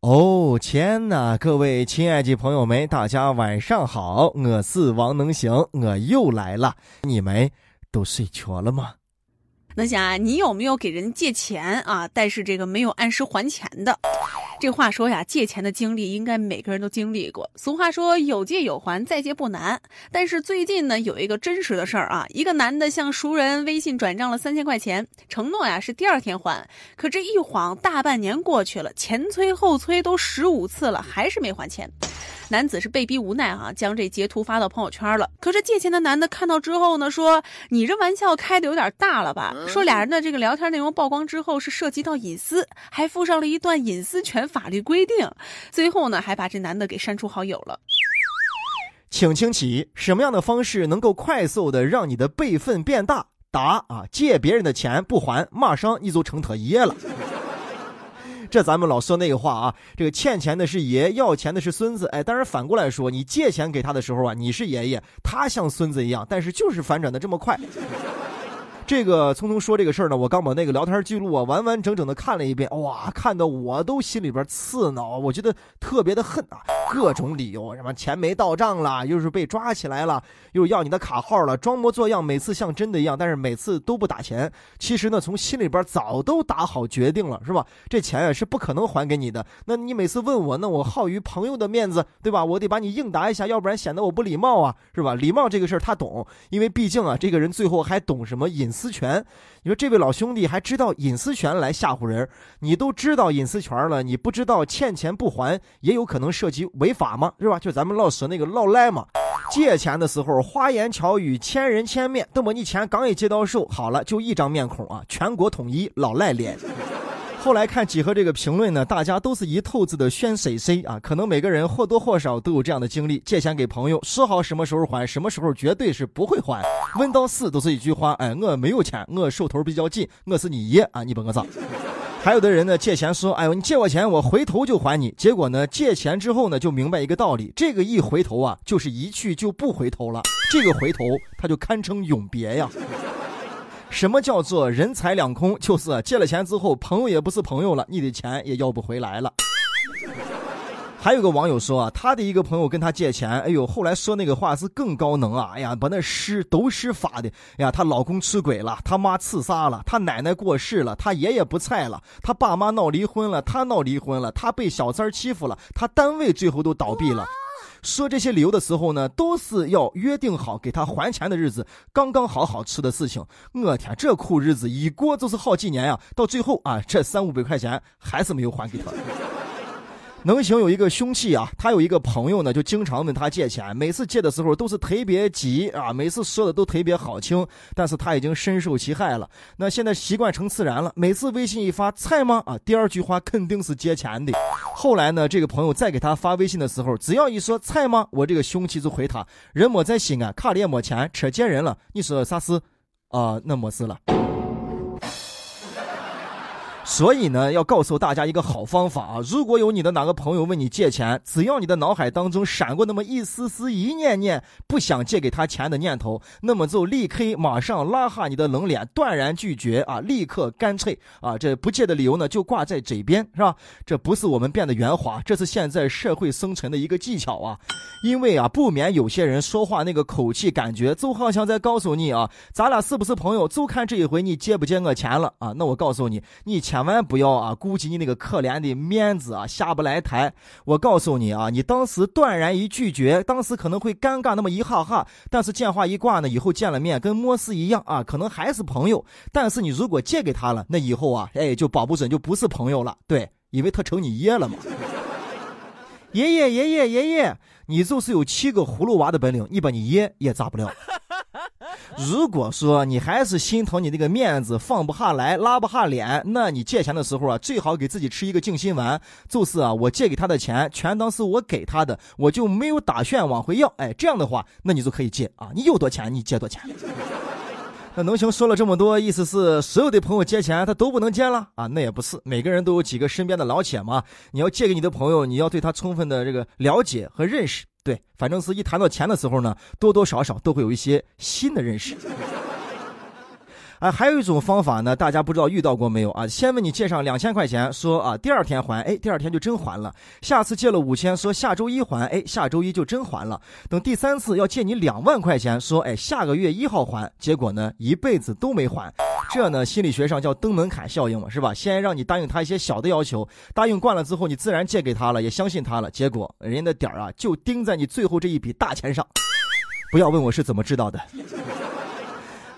哦天哪！各位亲爱的朋友们，大家晚上好，我是王能行，我又来了。你们都睡着了吗？能行啊，你有没有给人借钱啊？但是这个没有按时还钱的。这话说呀，借钱的经历应该每个人都经历过。俗话说有借有还，再借不难。但是最近呢，有一个真实的事儿啊，一个男的向熟人微信转账了三千块钱，承诺呀是第二天还。可这一晃大半年过去了，前催后催都十五次了，还是没还钱。男子是被逼无奈啊，将这截图发到朋友圈了。可是借钱的男的看到之后呢，说：“你这玩笑开的有点大了吧？”说俩人的这个聊天内容曝光之后是涉及到隐私，还附上了一段隐私权法律规定。最后呢，还把这男的给删除好友了。请清起，什么样的方式能够快速的让你的辈分变大？答啊，借别人的钱不还，马上你就成他爷了。这咱们老说那个话啊，这个欠钱的是爷，要钱的是孙子。哎，当然反过来说，你借钱给他的时候啊，你是爷爷，他像孙子一样，但是就是反转的这么快。这个匆匆说这个事儿呢，我刚把那个聊天记录啊完完整整的看了一遍，哇，看的我都心里边刺挠，我觉得特别的恨啊，各种理由，什么钱没到账了，又是被抓起来了，又要你的卡号了，装模作样，每次像真的一样，但是每次都不打钱。其实呢，从心里边早都打好决定了，是吧？这钱啊是不可能还给你的。那你每次问我，那我好于朋友的面子，对吧？我得把你应答一下，要不然显得我不礼貌啊，是吧？礼貌这个事儿他懂，因为毕竟啊，这个人最后还懂什么隐私。私权，你说这位老兄弟还知道隐私权来吓唬人？你都知道隐私权了，你不知道欠钱不还也有可能涉及违法吗？是吧？就咱们老说那个老赖嘛，借钱的时候花言巧语，千人千面，等么你钱刚一接到手，好了就一张面孔啊，全国统一老赖脸。后来看几何这个评论呢，大家都是一头子的选谁谁啊，可能每个人或多或少都有这样的经历：借钱给朋友，说好什么时候还，什么时候绝对是不会还，问到死都是一句话：哎，我没有钱，我手头比较紧，我是你爷啊，你帮我咋？还有的人呢，借钱说：哎呦，你借我钱，我回头就还你。结果呢，借钱之后呢，就明白一个道理：这个一回头啊，就是一去就不回头了。这个回头，他就堪称永别呀。什么叫做人财两空？就是借了钱之后，朋友也不是朋友了，你的钱也要不回来了。还有个网友说啊，他的一个朋友跟他借钱，哎呦，后来说那个话是更高能啊！哎呀，把那诗都是发的。哎呀，她老公出轨了，他妈自杀了，他奶奶过世了，他爷爷不在了，他爸妈闹离婚了，他闹离婚了，他被小三欺负了，他单位最后都倒闭了。说这些理由的时候呢，都是要约定好给他还钱的日子，刚刚好好吃的事情。我天，这苦日子一过就是好几年呀，到最后啊，这三五百块钱还是没有还给他。能行有一个凶器啊，他有一个朋友呢，就经常问他借钱，每次借的时候都是特别急啊，每次说的都特别好听，但是他已经深受其害了。那现在习惯成自然了，每次微信一发菜吗？啊，第二句话肯定是借钱的。后来呢，这个朋友再给他发微信的时候，只要一说菜吗，我这个凶器就回他，人没在西安，卡里也没钱，车借人了。你说啥事？啊，那没事了。所以呢，要告诉大家一个好方法啊！如果有你的哪个朋友问你借钱，只要你的脑海当中闪过那么一丝丝、一念念不想借给他钱的念头，那么就立刻马上拉下你的冷脸，断然拒绝啊！立刻干脆啊！这不借的理由呢，就挂在嘴边，是吧？这不是我们变得圆滑，这是现在社会生存的一个技巧啊！因为啊，不免有些人说话那个口气，感觉就好像在告诉你啊，咱俩是不是朋友，就看这一回你借不借我钱了啊！那我告诉你，你钱。千万不要啊，顾及你那个可怜的面子啊，下不来台。我告诉你啊，你当时断然一拒绝，当时可能会尴尬那么一哈哈，但是电话一挂呢，以后见了面跟没事一样啊，可能还是朋友。但是你如果借给他了，那以后啊，哎，就保不准就不是朋友了。对，因为他成你爷了嘛。爷爷爷爷爷爷，你就是有七个葫芦娃的本领，你把你爷也炸不了。如果说你还是心疼你那个面子放不下来拉不下脸，那你借钱的时候啊，最好给自己吃一个静心丸，就是啊，我借给他的钱全当是我给他的，我就没有打算往回要。哎，这样的话，那你就可以借啊，你有多钱你借多钱。那能行说了这么多，意思是所有的朋友借钱他都不能借了啊？那也不是，每个人都有几个身边的老铁嘛，你要借给你的朋友，你要对他充分的这个了解和认识。对，反正是一谈到钱的时候呢，多多少少都会有一些新的认识。啊，还有一种方法呢，大家不知道遇到过没有啊？先问你借上两千块钱，说啊第二天还，哎，第二天就真还了。下次借了五千，说下周一还，哎，下周一就真还了。等第三次要借你两万块钱，说哎下个月一号还，结果呢一辈子都没还。这呢心理学上叫登门槛效应嘛，是吧？先让你答应他一些小的要求，答应惯了之后，你自然借给他了，也相信他了。结果人家的点儿啊就盯在你最后这一笔大钱上。不要问我是怎么知道的。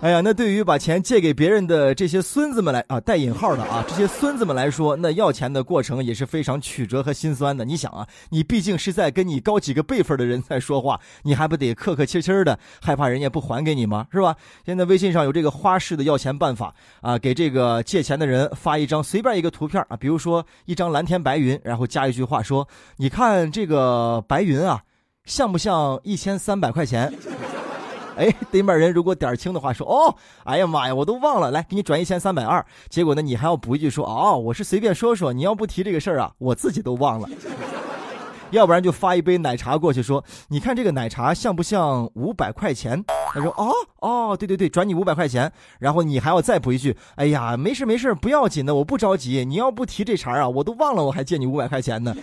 哎呀，那对于把钱借给别人的这些孙子们来啊，带引号的啊，这些孙子们来说，那要钱的过程也是非常曲折和心酸的。你想啊，你毕竟是在跟你高几个辈分的人在说话，你还不得客客气气的，害怕人家不还给你吗？是吧？现在微信上有这个花式的要钱办法啊，给这个借钱的人发一张随便一个图片啊，比如说一张蓝天白云，然后加一句话说：“你看这个白云啊，像不像一千三百块钱？”哎，对面人如果点儿轻的话，说哦，哎呀妈呀，我都忘了，来给你转一千三百二。结果呢，你还要补一句说哦，我是随便说说，你要不提这个事儿啊，我自己都忘了。要不然就发一杯奶茶过去，说你看这个奶茶像不像五百块钱？他说哦哦，对对对，转你五百块钱。然后你还要再补一句，哎呀，没事没事，不要紧的，我不着急。你要不提这茬啊，我都忘了我还借你五百块钱呢。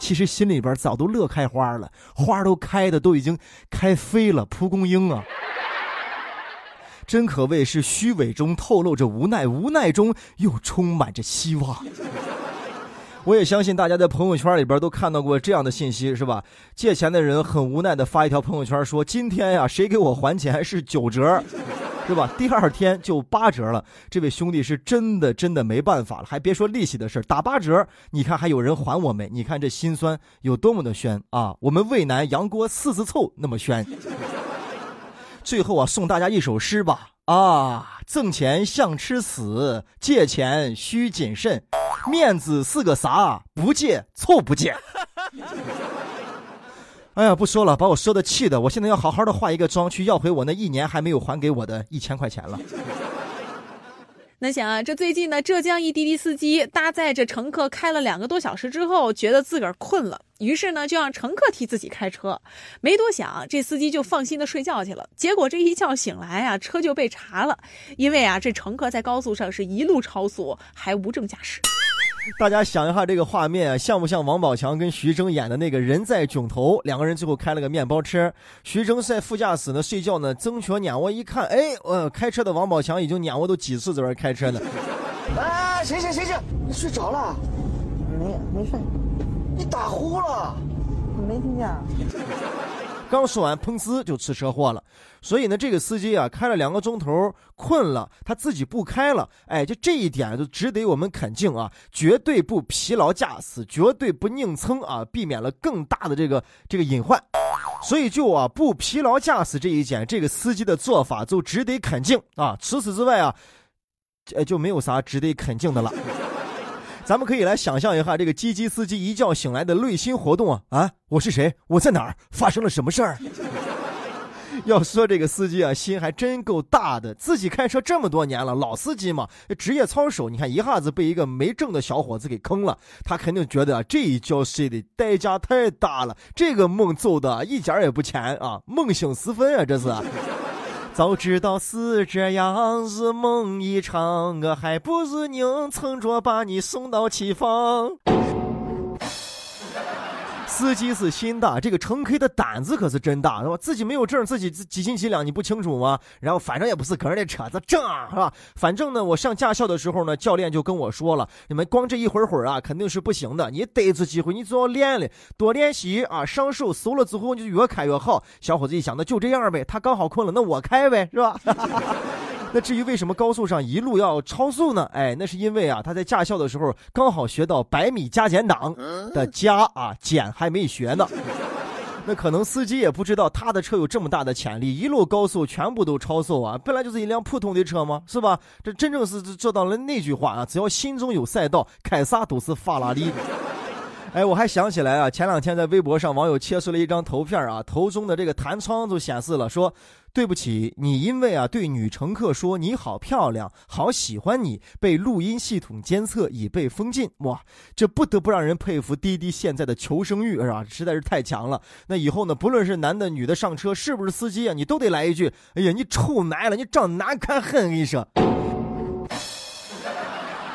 其实心里边早都乐开花了，花都开的都已经开飞了，蒲公英啊，真可谓是虚伪中透露着无奈，无奈中又充满着希望。我也相信大家在朋友圈里边都看到过这样的信息，是吧？借钱的人很无奈的发一条朋友圈说：“今天呀，谁给我还钱是九折。”是吧？第二天就八折了，这位兄弟是真的真的没办法了，还别说利息的事打八折，你看还有人还我没？你看这心酸有多么的宣啊！我们渭南杨锅四字凑那么宣。最后啊，送大家一首诗吧啊！挣钱像吃屎，借钱需谨慎，面子是个啥？不借凑不借。哎呀，不说了，把我说的气的，我现在要好好的化一个妆，去要回我那一年还没有还给我的一千块钱了。那想啊，这最近呢，浙江一滴滴司机搭载着乘客开了两个多小时之后，觉得自个儿困了，于是呢，就让乘客替自己开车。没多想，这司机就放心的睡觉去了。结果这一觉醒来啊，车就被查了，因为啊，这乘客在高速上是一路超速，还无证驾驶。大家想一下这个画面，像不像王宝强跟徐峥演的那个人在囧途？两个人最后开了个面包车，徐峥在副驾驶呢睡觉呢，曾权碾我一看，哎，呃，开车的王宝强已经碾我都几次在这开车呢。哎，醒醒醒醒，你睡着了？没没睡，你打呼了？没听见。刚说完，砰呲就出车祸了。所以呢，这个司机啊，开了两个钟头，困了，他自己不开了。哎，就这一点就值得我们肯定啊，绝对不疲劳驾驶，绝对不硬蹭啊，避免了更大的这个这个隐患。所以就啊，不疲劳驾驶这一点，这个司机的做法就值得肯定啊。除此之外啊，呃，就没有啥值得肯定的了。咱们可以来想象一下这个滴滴司机一觉醒来的内心活动啊啊！我是谁？我在哪儿？发生了什么事儿？要说这个司机啊，心还真够大的，自己开车这么多年了，老司机嘛，职业操守，你看一下子被一个没证的小伙子给坑了，他肯定觉得，这一觉睡的代价太大了，这个梦做的一点也不浅啊，梦醒时分啊，这是。早知道是这样，如梦一场，我还不如硬撑着把你送到起房。司机是心大，这个乘客的胆子可是真大，是吧？自己没有证，自己几斤几两，你不清楚吗？然后反正也不是个人的车子，正是吧？反正呢，我上驾校的时候呢，教练就跟我说了，你们光这一会儿会儿啊，肯定是不行的。你逮住机会，你总要练了，多练习啊，上手熟了之后，你就越开越好。小伙子一想，那就这样呗，他刚好困了，那我开呗，是吧？那至于为什么高速上一路要超速呢？哎，那是因为啊，他在驾校的时候刚好学到百米加减档的加啊，减还没学呢。那可能司机也不知道他的车有这么大的潜力，一路高速全部都超速啊！本来就是一辆普通的车嘛，是吧？这真正是做到了那句话啊，只要心中有赛道，开啥都是法拉利。哎，我还想起来啊，前两天在微博上网友切出了一张图片啊，图中的这个弹窗就显示了说，对不起，你因为啊对女乘客说你好漂亮，好喜欢你，被录音系统监测，已被封禁。哇，这不得不让人佩服滴滴现在的求生欲是吧？实在是太强了。那以后呢，不论是男的女的上车，是不是司机啊，你都得来一句：哎呀，你臭奶了，你长难看很！我跟你说。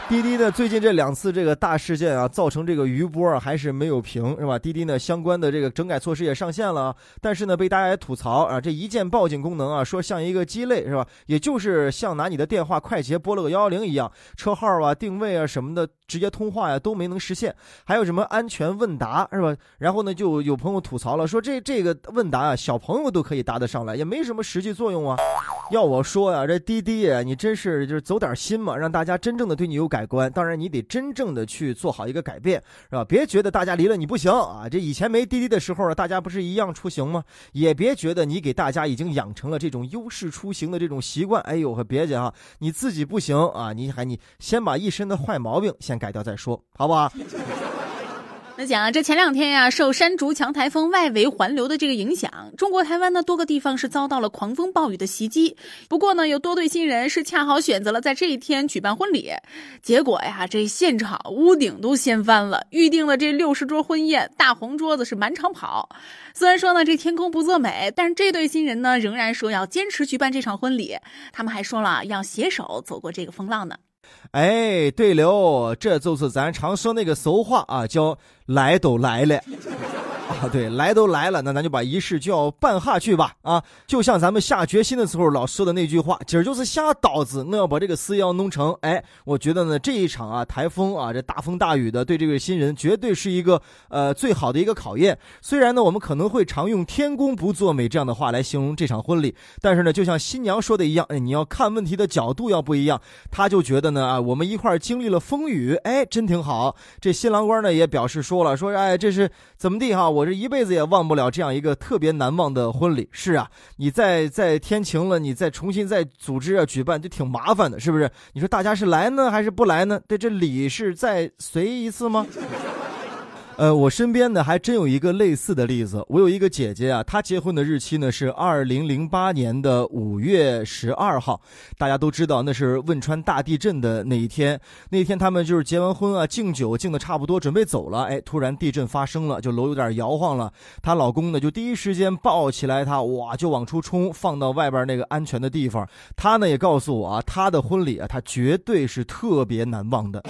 滴滴呢，最近这两次这个大事件啊，造成这个余波还是没有平，是吧？滴滴呢，相关的这个整改措施也上线了，但是呢，被大家也吐槽啊，这一键报警功能啊，说像一个鸡肋，是吧？也就是像拿你的电话快捷拨了个幺幺零一样，车号啊、定位啊什么的，直接通话呀都没能实现。还有什么安全问答，是吧？然后呢，就有朋友吐槽了，说这这个问答啊，小朋友都可以答得上来，也没什么实际作用啊。要我说呀，这滴滴啊，你真是就是走点心嘛，让大家真正的对你有改观。当然，你得真正的去做好一个改变，是吧？别觉得大家离了你不行啊！这以前没滴滴的时候，大家不是一样出行吗？也别觉得你给大家已经养成了这种优势出行的这种习惯。哎呦，可别介啊，你自己不行啊，你还你先把一身的坏毛病先改掉再说，好不好？那讲啊，这前两天呀，受山竹强台风外围环流的这个影响，中国台湾呢多个地方是遭到了狂风暴雨的袭击。不过呢，有多对新人是恰好选择了在这一天举办婚礼，结果呀，这现场屋顶都掀翻了，预定的这六十桌婚宴大红桌子是满场跑。虽然说呢这天空不作美，但是这对新人呢仍然说要坚持举办这场婚礼，他们还说了要携手走过这个风浪呢。哎，对了，这就是咱常说那个俗话啊，叫来都来了。啊，对，来都来了，那咱就把仪式就要办下去吧。啊，就像咱们下决心的时候老说的那句话，今儿就是下刀子，我要把这个事要弄成。哎，我觉得呢，这一场啊台风啊，这大风大雨的，对这位新人绝对是一个呃最好的一个考验。虽然呢，我们可能会常用“天公不作美”这样的话来形容这场婚礼，但是呢，就像新娘说的一样，哎，你要看问题的角度要不一样。他就觉得呢，啊，我们一块经历了风雨，哎，真挺好。这新郎官呢也表示说了，说哎，这是怎么地哈？我这一辈子也忘不了这样一个特别难忘的婚礼。是啊，你再再天晴了，你再重新再组织啊举办，就挺麻烦的，是不是？你说大家是来呢还是不来呢？对，这礼是再随一次吗？呃，我身边呢还真有一个类似的例子。我有一个姐姐啊，她结婚的日期呢是二零零八年的五月十二号。大家都知道那是汶川大地震的那一天。那天他们就是结完婚啊，敬酒敬的差不多，准备走了。哎，突然地震发生了，就楼有点摇晃了。她老公呢就第一时间抱起来她，哇，就往出冲，放到外边那个安全的地方。她呢也告诉我啊，她的婚礼啊，她绝对是特别难忘的。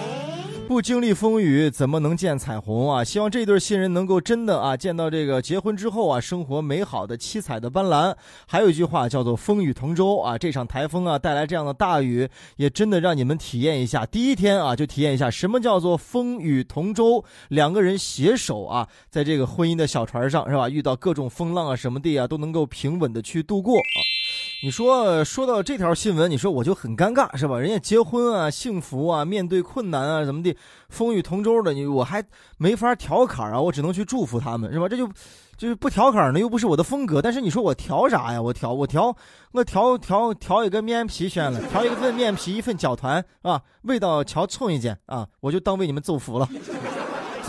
不经历风雨，怎么能见彩虹啊？希望这对新人能够真的啊，见到这个结婚之后啊，生活美好的七彩的斑斓。还有一句话叫做“风雨同舟”啊，这场台风啊带来这样的大雨，也真的让你们体验一下。第一天啊，就体验一下什么叫做风雨同舟，两个人携手啊，在这个婚姻的小船上是吧？遇到各种风浪啊什么的啊，都能够平稳的去度过。你说说到这条新闻，你说我就很尴尬是吧？人家结婚啊，幸福啊，面对困难啊，怎么的，风雨同舟的，你我还没法调侃啊，我只能去祝福他们是吧？这就就是不调侃呢，又不是我的风格。但是你说我调啥呀？我调我调我调调调一个面皮选了，调一份面皮一份搅团啊，味道瞧冲一件啊，我就当为你们奏福了。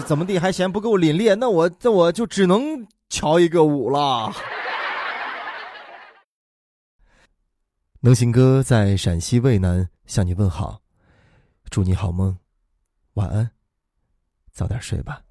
怎么地还嫌不够凛冽？那我这我就只能瞧一个舞了。能行哥在陕西渭南向你问好，祝你好梦，晚安，早点睡吧。